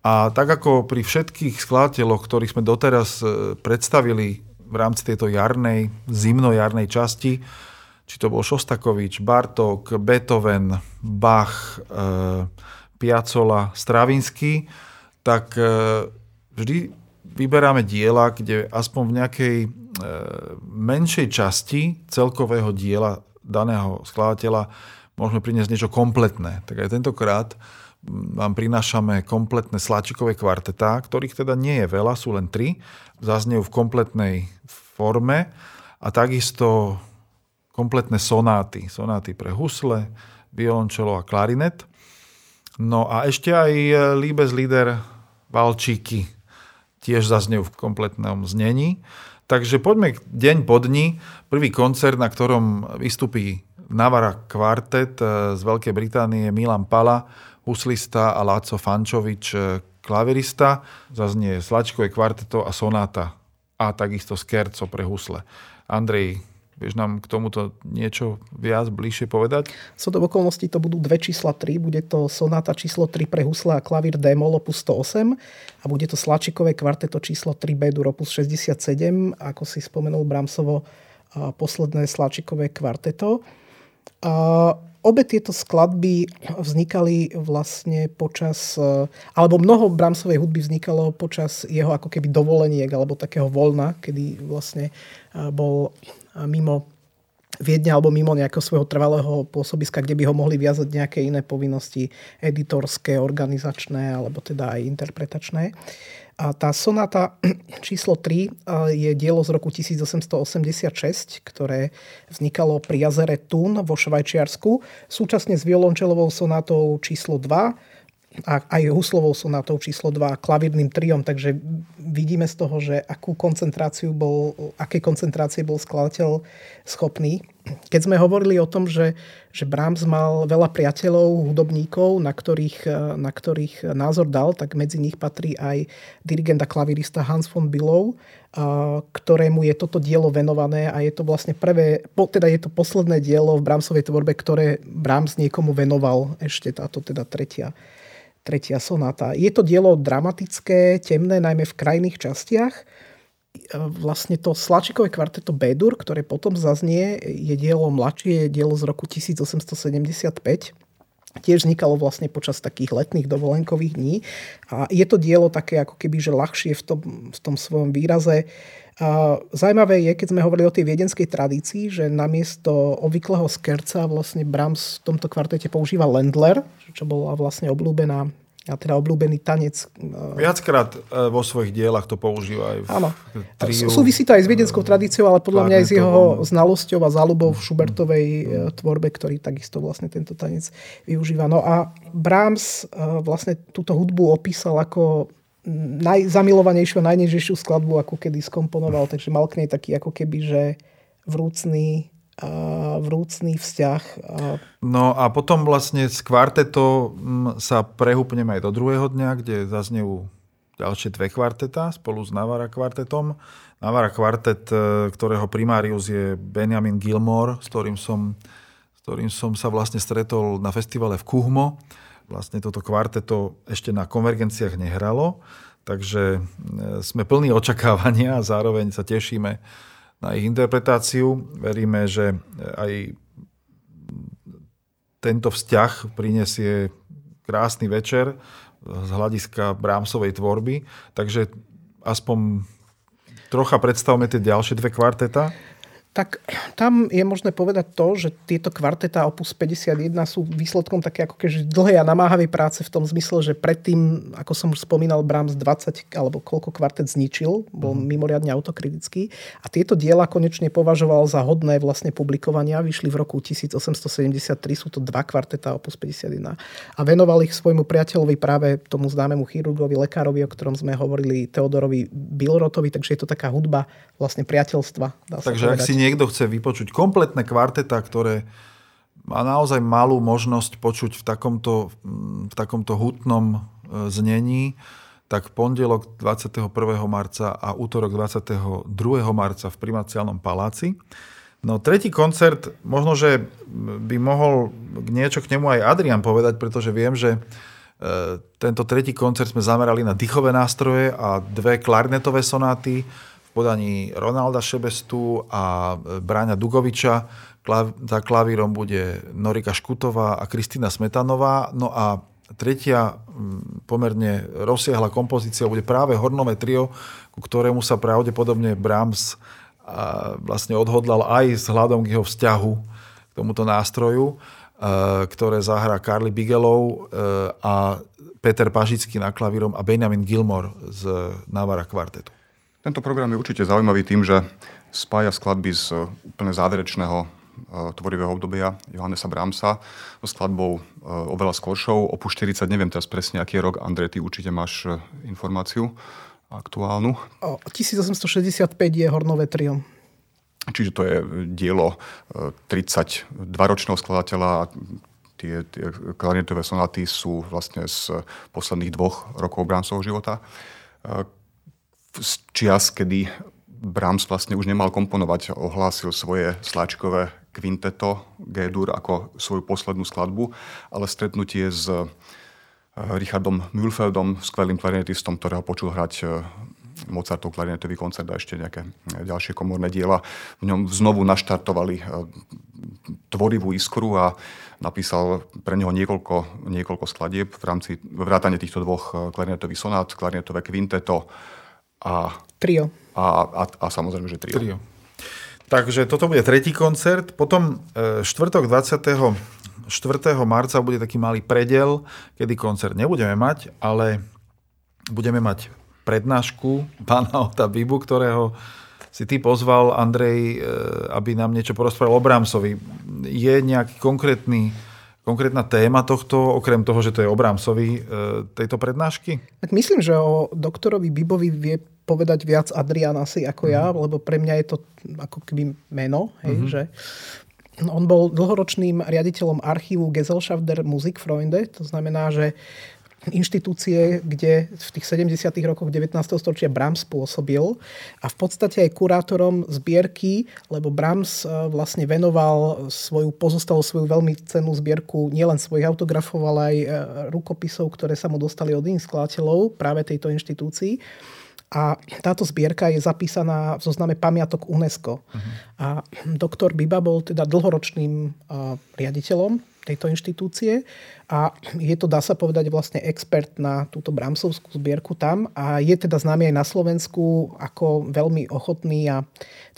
A tak ako pri všetkých skladateľoch, ktorých sme doteraz e, predstavili v rámci tejto jarnej, zimno-jarnej časti, či to bol Šostakovič, Bartok, Beethoven, Bach, e, Piazzolla, Stravinsky, tak e, vždy vyberáme diela, kde aspoň v nejakej e, menšej časti celkového diela daného skladateľa môžeme priniesť niečo kompletné. Tak aj tentokrát vám prinášame kompletné sláčikové kvartetá, ktorých teda nie je veľa, sú len tri, zaznejú v kompletnej forme a takisto kompletné sonáty. Sonáty pre husle, violončelo a klarinet. No a ešte aj Liebes Lieder Valčíky tiež zaznejú v kompletnom znení. Takže poďme deň po dni. Prvý koncert, na ktorom vystupí Navara kvartet eh, z Veľkej Británie Milan Pala, huslista a Láco Fančovič, eh, klavirista. Zaznie Slačkové kvarteto a sonáta a takisto skerco pre husle. Andrej, Vieš nám k tomuto niečo viac, bližšie povedať? So do okolností to budú dve čísla 3. Bude to sonáta číslo 3 pre husle a klavír D mol opus 108 a bude to Slačikové kvarteto číslo 3 B dur opus 67, ako si spomenul Bramsovo posledné Slačikové kvarteto. A obe tieto skladby vznikali vlastne počas, alebo mnoho Bramsovej hudby vznikalo počas jeho ako keby dovoleniek alebo takého voľna, kedy vlastne bol mimo Viedne alebo mimo nejakého svojho trvalého pôsobiska, kde by ho mohli viazať nejaké iné povinnosti editorské, organizačné alebo teda aj interpretačné. A tá sonáta číslo 3 je dielo z roku 1886, ktoré vznikalo pri jazere Thun vo Švajčiarsku, súčasne s violončelovou sonátou číslo 2, a aj huslovou sonátou číslo 2 klavírnym triom, takže vidíme z toho, že akú koncentráciu bol, aké koncentrácie bol skladateľ schopný. Keď sme hovorili o tom, že, že Brahms mal veľa priateľov, hudobníkov, na ktorých, na ktorých názor dal, tak medzi nich patrí aj dirigent a klavirista Hans von Bülow, ktorému je toto dielo venované a je to vlastne prvé, teda je to posledné dielo v Brahmsovej tvorbe, ktoré Brahms niekomu venoval ešte táto teda tretia tretia sonáta. Je to dielo dramatické, temné, najmä v krajných častiach. Vlastne to Slačikové kvarteto Bedur, ktoré potom zaznie, je dielo mladšie, je dielo z roku 1875. tiež vznikalo vlastne počas takých letných dovolenkových dní. A je to dielo také ako keby, že ľahšie v tom, v tom svojom výraze. A zajímavé je, keď sme hovorili o tej viedenskej tradícii, že namiesto obvyklého skerca vlastne Brahms v tomto kvartete používa Lendler, čo bola vlastne obľúbená a teda obľúbený tanec. E, Viackrát e, vo svojich dielach to používa aj v Áno. Triu, Súvisí to aj s viedenskou tradíciou, ale podľa mňa aj s jeho znalosťou a záľubou v Schubertovej e, tvorbe, ktorý takisto vlastne tento tanec využíva. No a Brahms vlastne túto hudbu opísal ako najzamilovanejšiu najnežejšiu skladbu, ako kedy skomponoval, takže mal k nej taký ako keby, že vrúcný vrúcný vzťah. No a potom vlastne z kvarteto sa prehúpneme aj do druhého dňa, kde zaznejú ďalšie dve kvarteta spolu s Navara kvartetom. Navara kvartet, e, ktorého primárius je Benjamin Gilmore, s ktorým som, s ktorým som sa vlastne stretol na festivale v Kuhmo. Vlastne toto kvarteto ešte na konvergenciách nehralo, takže e, sme plní očakávania a zároveň sa tešíme na ich interpretáciu. Veríme, že aj tento vzťah prinesie krásny večer z hľadiska Brámsovej tvorby. Takže aspoň trocha predstavme tie ďalšie dve kvarteta tak tam je možné povedať to, že tieto kvarteta Opus 51 sú výsledkom také ako keďže dlhej a namáhavej práce v tom zmysle, že predtým, ako som už spomínal, Brahms 20 alebo koľko kvartet zničil, bol mm. mimoriadne autokritický a tieto diela konečne považoval za hodné vlastne publikovania. Vyšli v roku 1873, sú to dva kvarteta Opus 51 a venoval ich svojmu priateľovi práve tomu známemu chirurgovi, lekárovi, o ktorom sme hovorili, Teodorovi Bilrotovi, takže je to taká hudba vlastne priateľstva. Dá takže ak si niekto chce vypočuť kompletné kvarteta, ktoré má naozaj malú možnosť počuť v takomto, v takomto hutnom e, znení, tak pondelok 21. marca a útorok 22. marca v Primaciálnom paláci. No tretí koncert, možno, že by mohol niečo k nemu aj Adrian povedať, pretože viem, že e, tento tretí koncert sme zamerali na dýchové nástroje a dve klarnetové sonáty podaní Ronalda Šebestu a Bráňa Dugoviča. Za klavírom bude Norika Škutová a Kristýna Smetanová. No a tretia pomerne rozsiahla kompozícia bude práve Hornové trio, ku ktorému sa pravdepodobne Brahms vlastne odhodlal aj s hľadom k jeho vzťahu k tomuto nástroju, ktoré zahrá Carly Bigelow a Peter Pažický na klavírom a Benjamin Gilmore z Navara kvartetu. Tento program je určite zaujímavý tým, že spája skladby z úplne záverečného e, tvorivého obdobia Johannesa Brahmsa so skladbou e, oveľa skoršou. Opus 40, neviem teraz presne, aký je rok. Andrej, ty určite máš e, informáciu aktuálnu. 1865 je Hornové trio. Čiže to je dielo 32-ročného skladateľa a tie, tie klarinetové sonaty sú vlastne z posledných dvoch rokov Brahmsovho života z čias, kedy Brahms vlastne už nemal komponovať, ohlásil svoje sláčkové kvinteto G-dur ako svoju poslednú skladbu, ale stretnutie s eh, Richardom Mühlfeldom, skvelým klarinetistom, ktorého počul hrať eh, Mozartov klarinetový koncert a ešte nejaké eh, ďalšie komorné diela. V ňom znovu naštartovali tvorivú iskru a napísal pre neho niekoľko, niekoľko skladieb v rámci vrátane týchto dvoch klarinetových sonát, klarinetové kvinteto, a... Trio. A, a, a samozrejme, že trio. trio. Takže toto bude tretí koncert. Potom e, štvrtok 24. marca bude taký malý predel, kedy koncert nebudeme mať, ale budeme mať prednášku pána Ota Bibu, ktorého si ty pozval, Andrej, e, aby nám niečo porozprával o Brámsovi. Je nejaký konkrétny konkrétna téma tohto, okrem toho, že to je o Brámsovi, e, tejto prednášky? Tak myslím, že o doktorovi Bibovi vie povedať viac Adrian asi ako ja, mm. lebo pre mňa je to ako keby meno, hej, mm-hmm. že on bol dlhoročným riaditeľom archívu Gesellschaft der Musikfreunde, to znamená, že inštitúcie, kde v tých 70. rokoch 19. storočia Brahms pôsobil a v podstate aj kurátorom zbierky, lebo Brahms e, vlastne venoval svoju, pozostal svoju veľmi cenú zbierku nielen svojich autografov, ale aj e, rukopisov, ktoré sa mu dostali od iných skladateľov práve tejto inštitúcii. A táto zbierka je zapísaná v zozname pamiatok UNESCO. Uh-huh. A doktor Biba bol teda dlhoročným uh, riaditeľom tejto inštitúcie a je to, dá sa povedať, vlastne expert na túto Bramsovskú zbierku tam a je teda známy aj na Slovensku ako veľmi ochotný a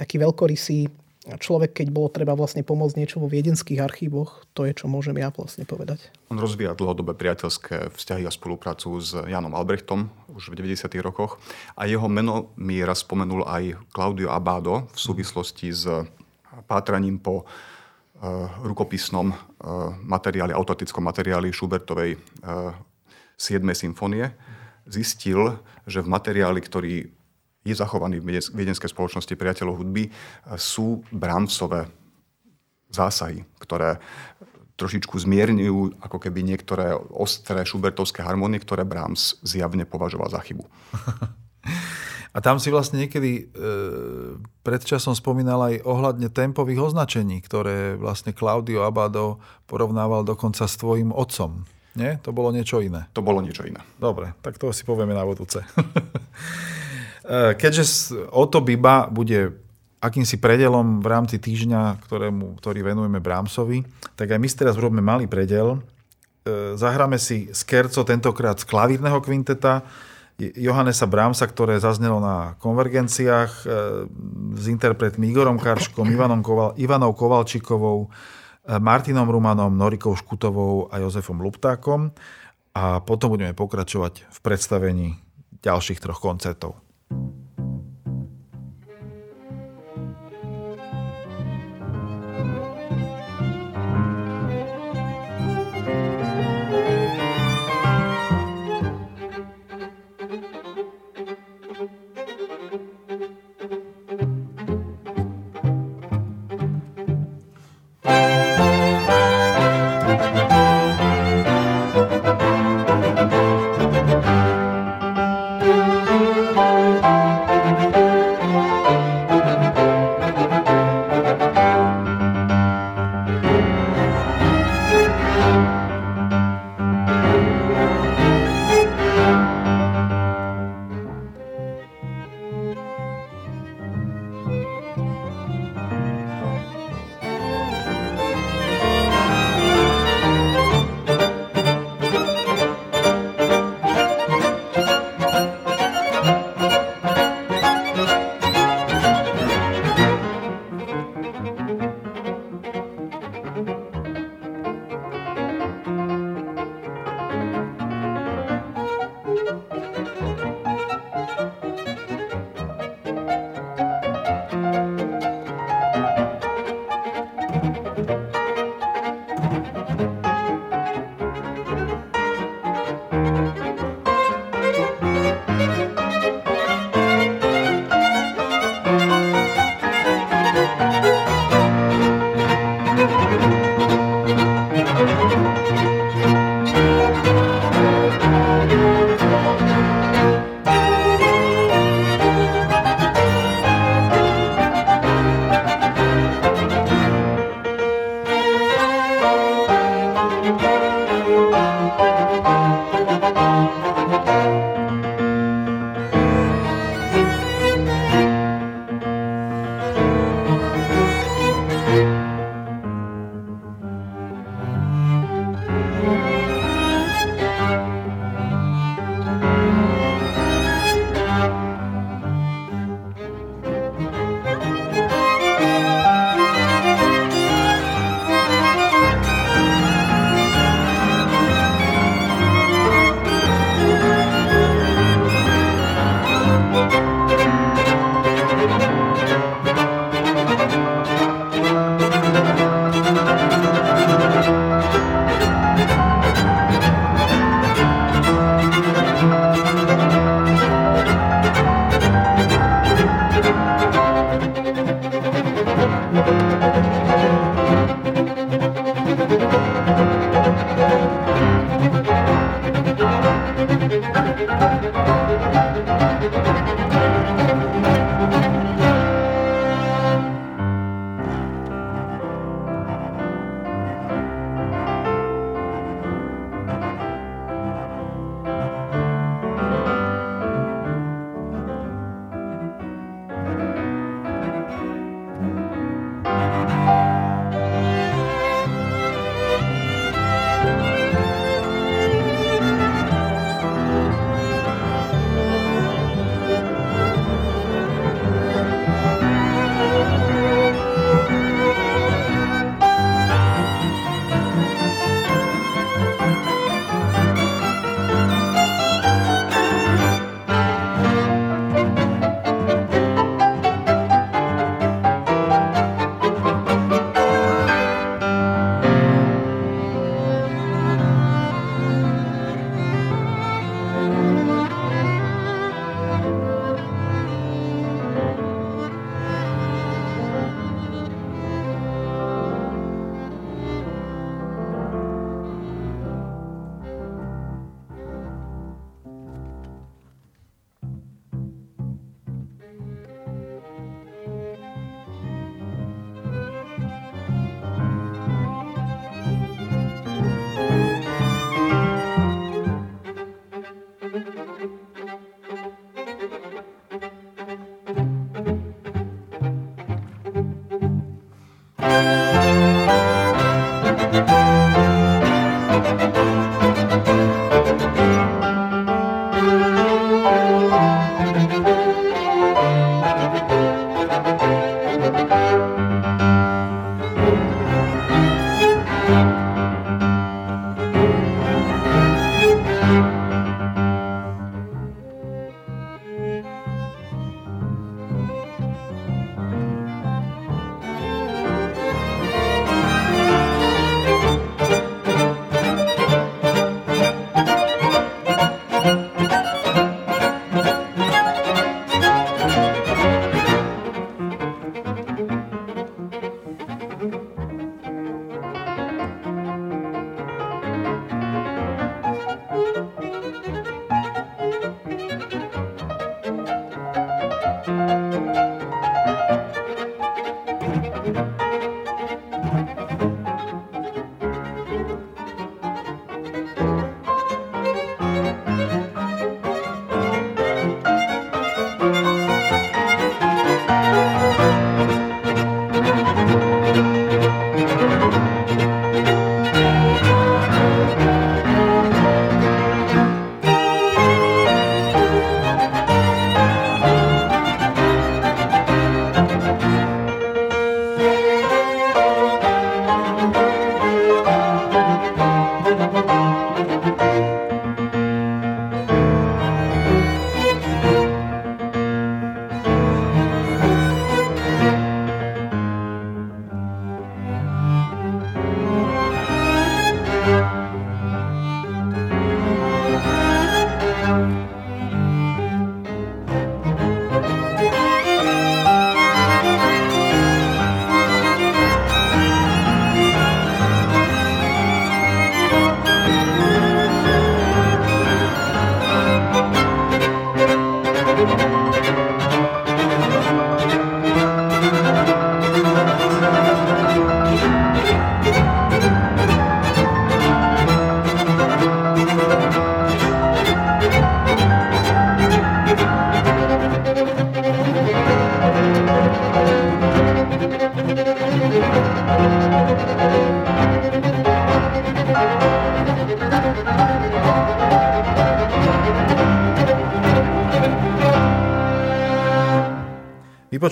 taký veľkorysý človek, keď bolo treba vlastne pomôcť niečo vo viedenských archívoch, to je, čo môžem ja vlastne povedať. On rozvíja dlhodobé priateľské vzťahy a spoluprácu s Janom Albrechtom už v 90. rokoch a jeho meno mi raz spomenul aj Claudio Abado v súvislosti s pátraním po uh, rukopisnom uh, materiáli, autotickom materiáli Schubertovej uh, eh, 7. symfónie. Zistil, že v materiáli, ktorý je zachovaný v viedenskej spoločnosti priateľov hudby, sú Brahmsové zásahy, ktoré trošičku zmierňujú ako keby niektoré ostré šubertovské harmonie, ktoré Brahms zjavne považoval za chybu. A tam si vlastne niekedy e, predčasom spomínal aj ohľadne tempových označení, ktoré vlastne Claudio Abado porovnával dokonca s tvojim otcom. Nie? To bolo niečo iné. To bolo niečo iné. Dobre, tak to si povieme na vodúce. Eh, keďže Oto Biba bude akýmsi predelom v rámci týždňa, ktorému, ktorý venujeme Brámsovi, tak aj my teraz urobíme malý predel. Eh, zahráme si skerco tentokrát z klavírneho kvinteta Johannesa Brámsa, ktoré zaznelo na konvergenciách eh, s interpretmi Igorom Karškom, Ivanom Koval, Ivanou Kovalčikovou, Martinom Rumanom, Norikou Škutovou a Jozefom Luptákom. A potom budeme pokračovať v predstavení ďalších troch koncertov. Thank you.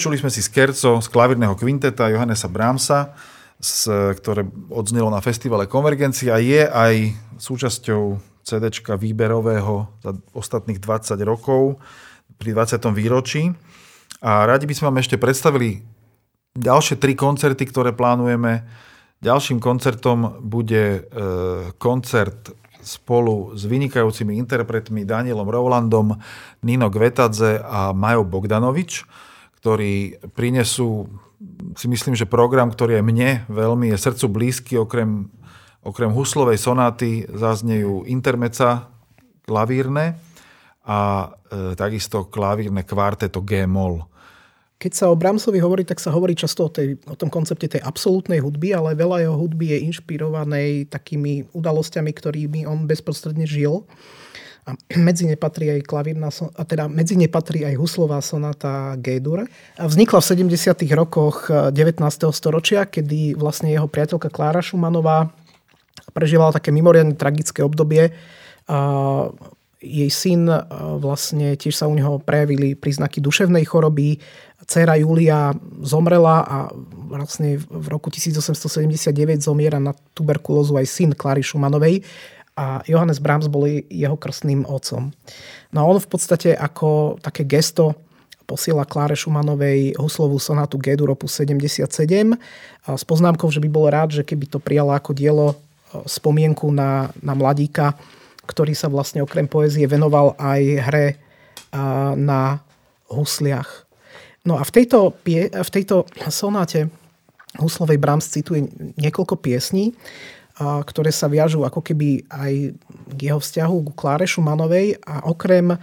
Vypočuli sme si skerco z klavírneho kvinteta Johannesa Brahmsa, z, ktoré odznelo na festivale Konvergencia. Je aj súčasťou CD výberového za ostatných 20 rokov pri 20. výročí. A radi by sme vám ešte predstavili ďalšie tri koncerty, ktoré plánujeme. Ďalším koncertom bude e, koncert spolu s vynikajúcimi interpretmi Danielom Rowlandom, Nino Gvetadze a Majo Bogdanovič ktorí prinesú, si myslím, že program, ktorý je mne veľmi je srdcu blízky, okrem, okrem huslovej sonáty zaznejú intermeca klavírne a e, takisto klavírne kvarteto G-moll. Keď sa o Brahmsovi hovorí, tak sa hovorí často o, tej, o tom koncepte tej absolútnej hudby, ale veľa jeho hudby je inšpirovanej takými udalosťami, ktorými on bezprostredne žil. A medzi ne patrí aj klavírna, a teda medzi ne patrí aj huslová sonata. A vznikla v 70. rokoch 19. Eh, storočia, kedy vlastne jeho priateľka Klára Šumanová prežívala také mimoriadne tragické obdobie. A jej syn eh, vlastne tiež sa u neho prejavili príznaky duševnej choroby. Cera Julia zomrela a vlastne v roku 1879 zomiera na tuberkulózu aj syn Kláry Šumanovej a Johannes Brahms bol jeho krstným otcom. No a on v podstate ako také gesto posiela Kláre Šumanovej huslovú sonátu G-dur opus 77 s poznámkou, že by bol rád, že keby to prijala ako dielo e, spomienku na, na mladíka, ktorý sa vlastne okrem poézie venoval aj hre na husliach. No a v tejto, v tejto sonáte Huslovej Brahms cituje niekoľko piesní ktoré sa viažú ako keby aj k jeho vzťahu ku Kláre Šumanovej a okrem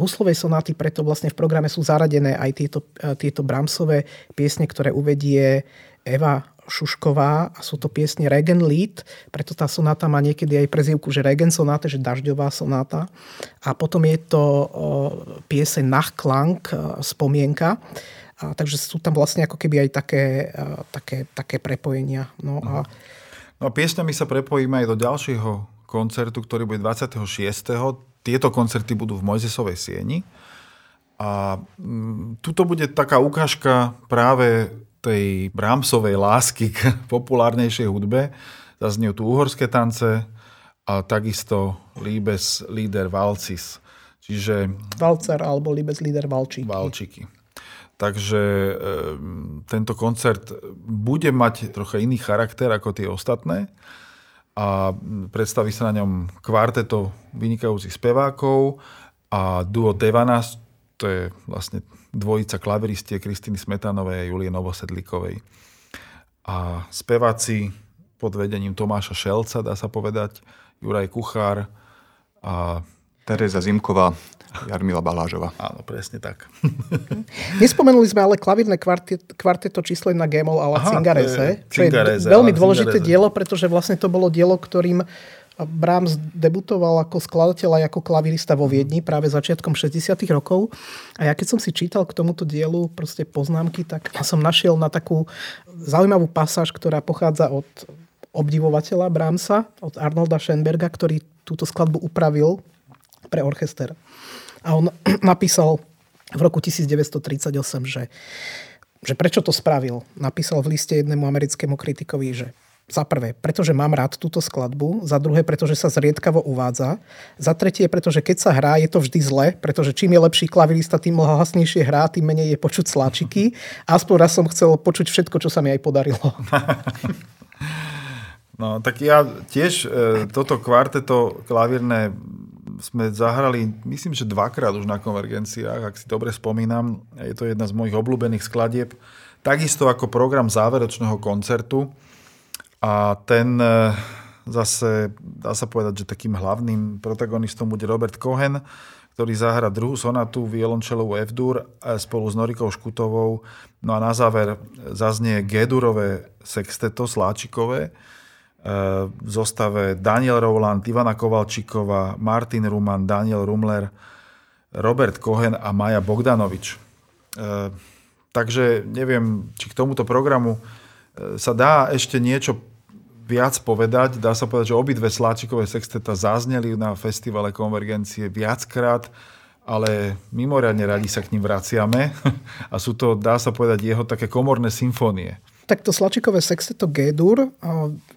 huslovej sonáty preto vlastne v programe sú zaradené aj tieto, tieto Brahmsové piesne, ktoré uvedie Eva Šušková a sú to piesne Regen Lied, preto tá sonáta má niekedy aj prezývku, že Regen sonáta, že dažďová sonáta. A potom je to pieseň Nachklang, spomienka. A, takže sú tam vlastne ako keby aj také, a, také, také prepojenia. No a, no a piesňami sa prepojíme aj do ďalšieho koncertu, ktorý bude 26. Tieto koncerty budú v Mojzesovej sieni. A mm, tuto bude taká ukážka práve tej Brahmsovej lásky k populárnejšej hudbe. Zaznie tu uhorské tance a takisto Liebes Lieder Valcis. Čiže... Valcer alebo Liebes Lieder Valčiky. Valčiky. Takže e, tento koncert bude mať trocha iný charakter ako tie ostatné a predstaví sa na ňom kvarteto vynikajúcich spevákov a duo Devanas, to je vlastne dvojica klaveristie Kristýny Smetanovej a Julie Novosedlíkovej. A speváci pod vedením Tomáša Šelca, dá sa povedať, Juraj Kuchár a Tereza Zimková, Jarmila Balážova. Áno, presne tak. Nespomenuli sme ale klavírne kvartet, kvarteto číslo 1 Gemol a la Cingarese, čo je veľmi dôležité dielo, pretože vlastne to bolo dielo, ktorým Brahms debutoval ako skladateľ aj ako klavirista vo Viedni práve začiatkom 60 rokov. A ja keď som si čítal k tomuto dielu proste poznámky, tak som našiel na takú zaujímavú pasáž, ktorá pochádza od obdivovateľa Brahmsa, od Arnolda Schoenberga, ktorý túto skladbu upravil pre orchester. A on napísal v roku 1938, že, že prečo to spravil. Napísal v liste jednému americkému kritikovi, že za prvé, pretože mám rád túto skladbu, za druhé, pretože sa zriedkavo uvádza, za tretie, pretože keď sa hrá, je to vždy zle, pretože čím je lepší klavirista, tým hlasnejšie hrá, tým menej je počuť sláčiky. Aspoň raz som chcel počuť všetko, čo sa mi aj podarilo. No, tak ja tiež e, toto kvarteto klavírne sme zahrali, myslím, že dvakrát už na konvergenciách, ak si dobre spomínam. Je to jedna z mojich obľúbených skladieb. Takisto ako program záverečného koncertu. A ten e, zase, dá sa povedať, že takým hlavným protagonistom bude Robert Cohen, ktorý zahra druhú sonatu violončelovú F-dur e, spolu s Norikou Škutovou. No a na záver zaznie G-durové sexteto sláčikové v zostave Daniel Rowland, Ivana Kovalčíková, Martin Ruman, Daniel Rumler, Robert Cohen a Maja Bogdanovič. Takže neviem, či k tomuto programu sa dá ešte niečo viac povedať. Dá sa povedať, že obidve sláčikové sexteta zazneli na festivale Konvergencie viackrát, ale mimoriadne radi sa k ním vraciame. A sú to, dá sa povedať, jeho také komorné symfónie. Tak to slačikové sexteto G-dur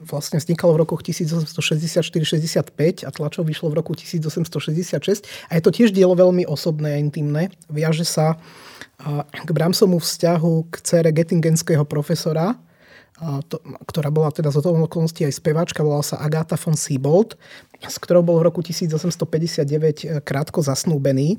vlastne vznikalo v rokoch 1864-65 a tlačov vyšlo v roku 1866 a je to tiež dielo veľmi osobné a intimné. Viaže sa k Bramsomu vzťahu k cére gettingenského profesora, to, ktorá bola teda z toho okolností aj speváčka, volala sa Agatha von Siebold, s ktorou bol v roku 1859 eh, krátko zasnúbený.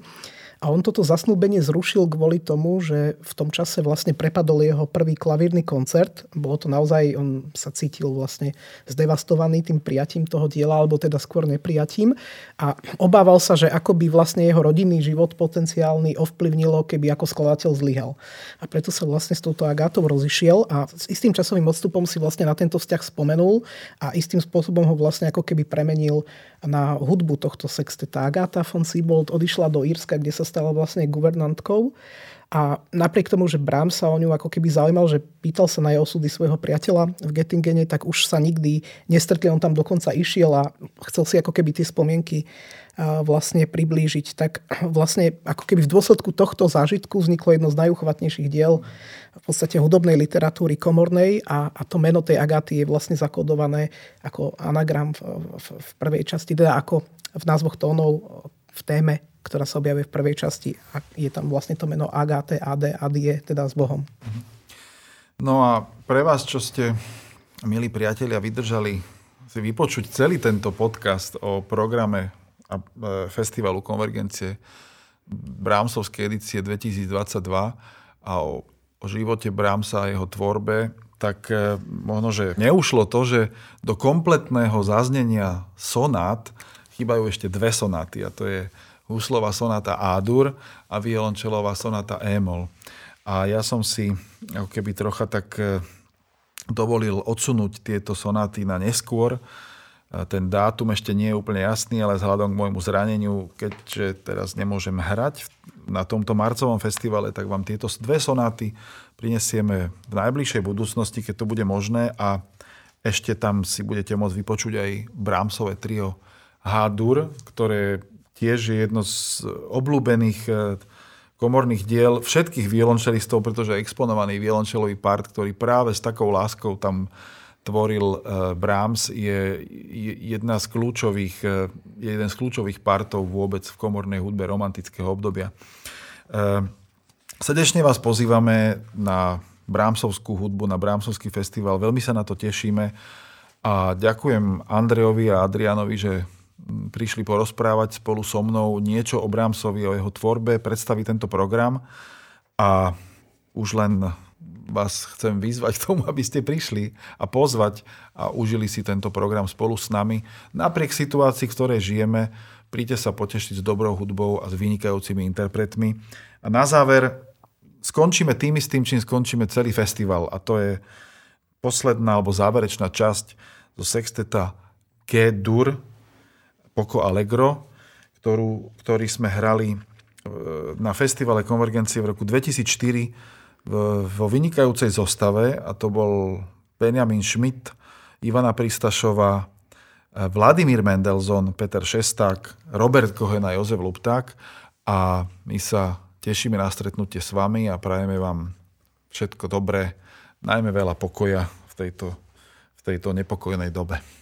A on toto zasnúbenie zrušil kvôli tomu, že v tom čase vlastne prepadol jeho prvý klavírny koncert. Bolo to naozaj, on sa cítil vlastne zdevastovaný tým prijatím toho diela, alebo teda skôr neprijatím. A obával sa, že ako by vlastne jeho rodinný život potenciálny ovplyvnilo, keby ako skladateľ zlyhal. A preto sa vlastne s touto Agátou rozišiel a s istým časovým odstupom si vlastne na tento vzťah spomenul a istým spôsobom ho vlastne ako keby premenil na hudbu tohto sexteta. Agáta von Siebold odišla do Írska, kde sa stala vlastne guvernantkou. A napriek tomu, že Bram sa o ňu ako keby zaujímal, že pýtal sa na jej osudy svojho priateľa v Gettingene, tak už sa nikdy nestretli. On tam dokonca išiel a chcel si ako keby tie spomienky vlastne priblížiť. Tak vlastne ako keby v dôsledku tohto zážitku vzniklo jedno z najuchvatnejších diel v podstate hudobnej literatúry komornej a, a to meno tej Agaty je vlastne zakodované ako anagram v, v, v prvej časti, teda ako v názvoch tónov v téme ktorá sa objavuje v prvej časti a je tam vlastne to meno Agate, Ade, Adie, teda s Bohom. No a pre vás, čo ste, milí priatelia, vydržali si vypočuť celý tento podcast o programe a e, festivalu Konvergencie Brámsovskej edície 2022 a o, o živote Brámsa a jeho tvorbe, tak e, možno, že neušlo to, že do kompletného zaznenia sonát chýbajú ešte dve sonáty a to je huslová sonata A-dur a violončelová sonata E-mol. A ja som si ako keby trocha tak e, dovolil odsunúť tieto sonáty na neskôr, Ten dátum ešte nie je úplne jasný, ale vzhľadom k môjmu zraneniu, keďže teraz nemôžem hrať na tomto marcovom festivale, tak vám tieto dve sonáty prinesieme v najbližšej budúcnosti, keď to bude možné. A ešte tam si budete môcť vypočuť aj Brahmsové trio H-dur, ktoré tiež je jedno z obľúbených e, komorných diel všetkých violončelistov, pretože exponovaný violončelový part, ktorý práve s takou láskou tam tvoril eh, Brahms, je jedna z kľúčových, eh, je jeden z kľúčových partov vôbec v komornej hudbe romantického obdobia. Eh, srdečne vás pozývame na Brahmsovskú hudbu, na Brahmsovský festival. Veľmi sa na to tešíme a ďakujem Andrejovi a Adrianovi, že hm, prišli porozprávať spolu so mnou niečo o Brahmsovi, o jeho tvorbe, predstaviť tento program a už len vás chcem vyzvať k tomu, aby ste prišli a pozvať a užili si tento program spolu s nami. Napriek situácii, v ktorej žijeme, príďte sa potešiť s dobrou hudbou a s vynikajúcimi interpretmi. A na záver skončíme tým istým, čím skončíme celý festival. A to je posledná alebo záverečná časť zo sexteta G-dur, Poco Allegro, ktorú, ktorý sme hrali e, na festivale Konvergencie v roku 2004 vo vynikajúcej zostave a to bol Benjamin Schmidt, Ivana Pristašová, Vladimír Mendelzon, Peter Šesták, Robert Kohen a Jozef Lupták a my sa tešíme na stretnutie s vami a prajeme vám všetko dobré, najmä veľa pokoja v tejto, v tejto nepokojnej dobe.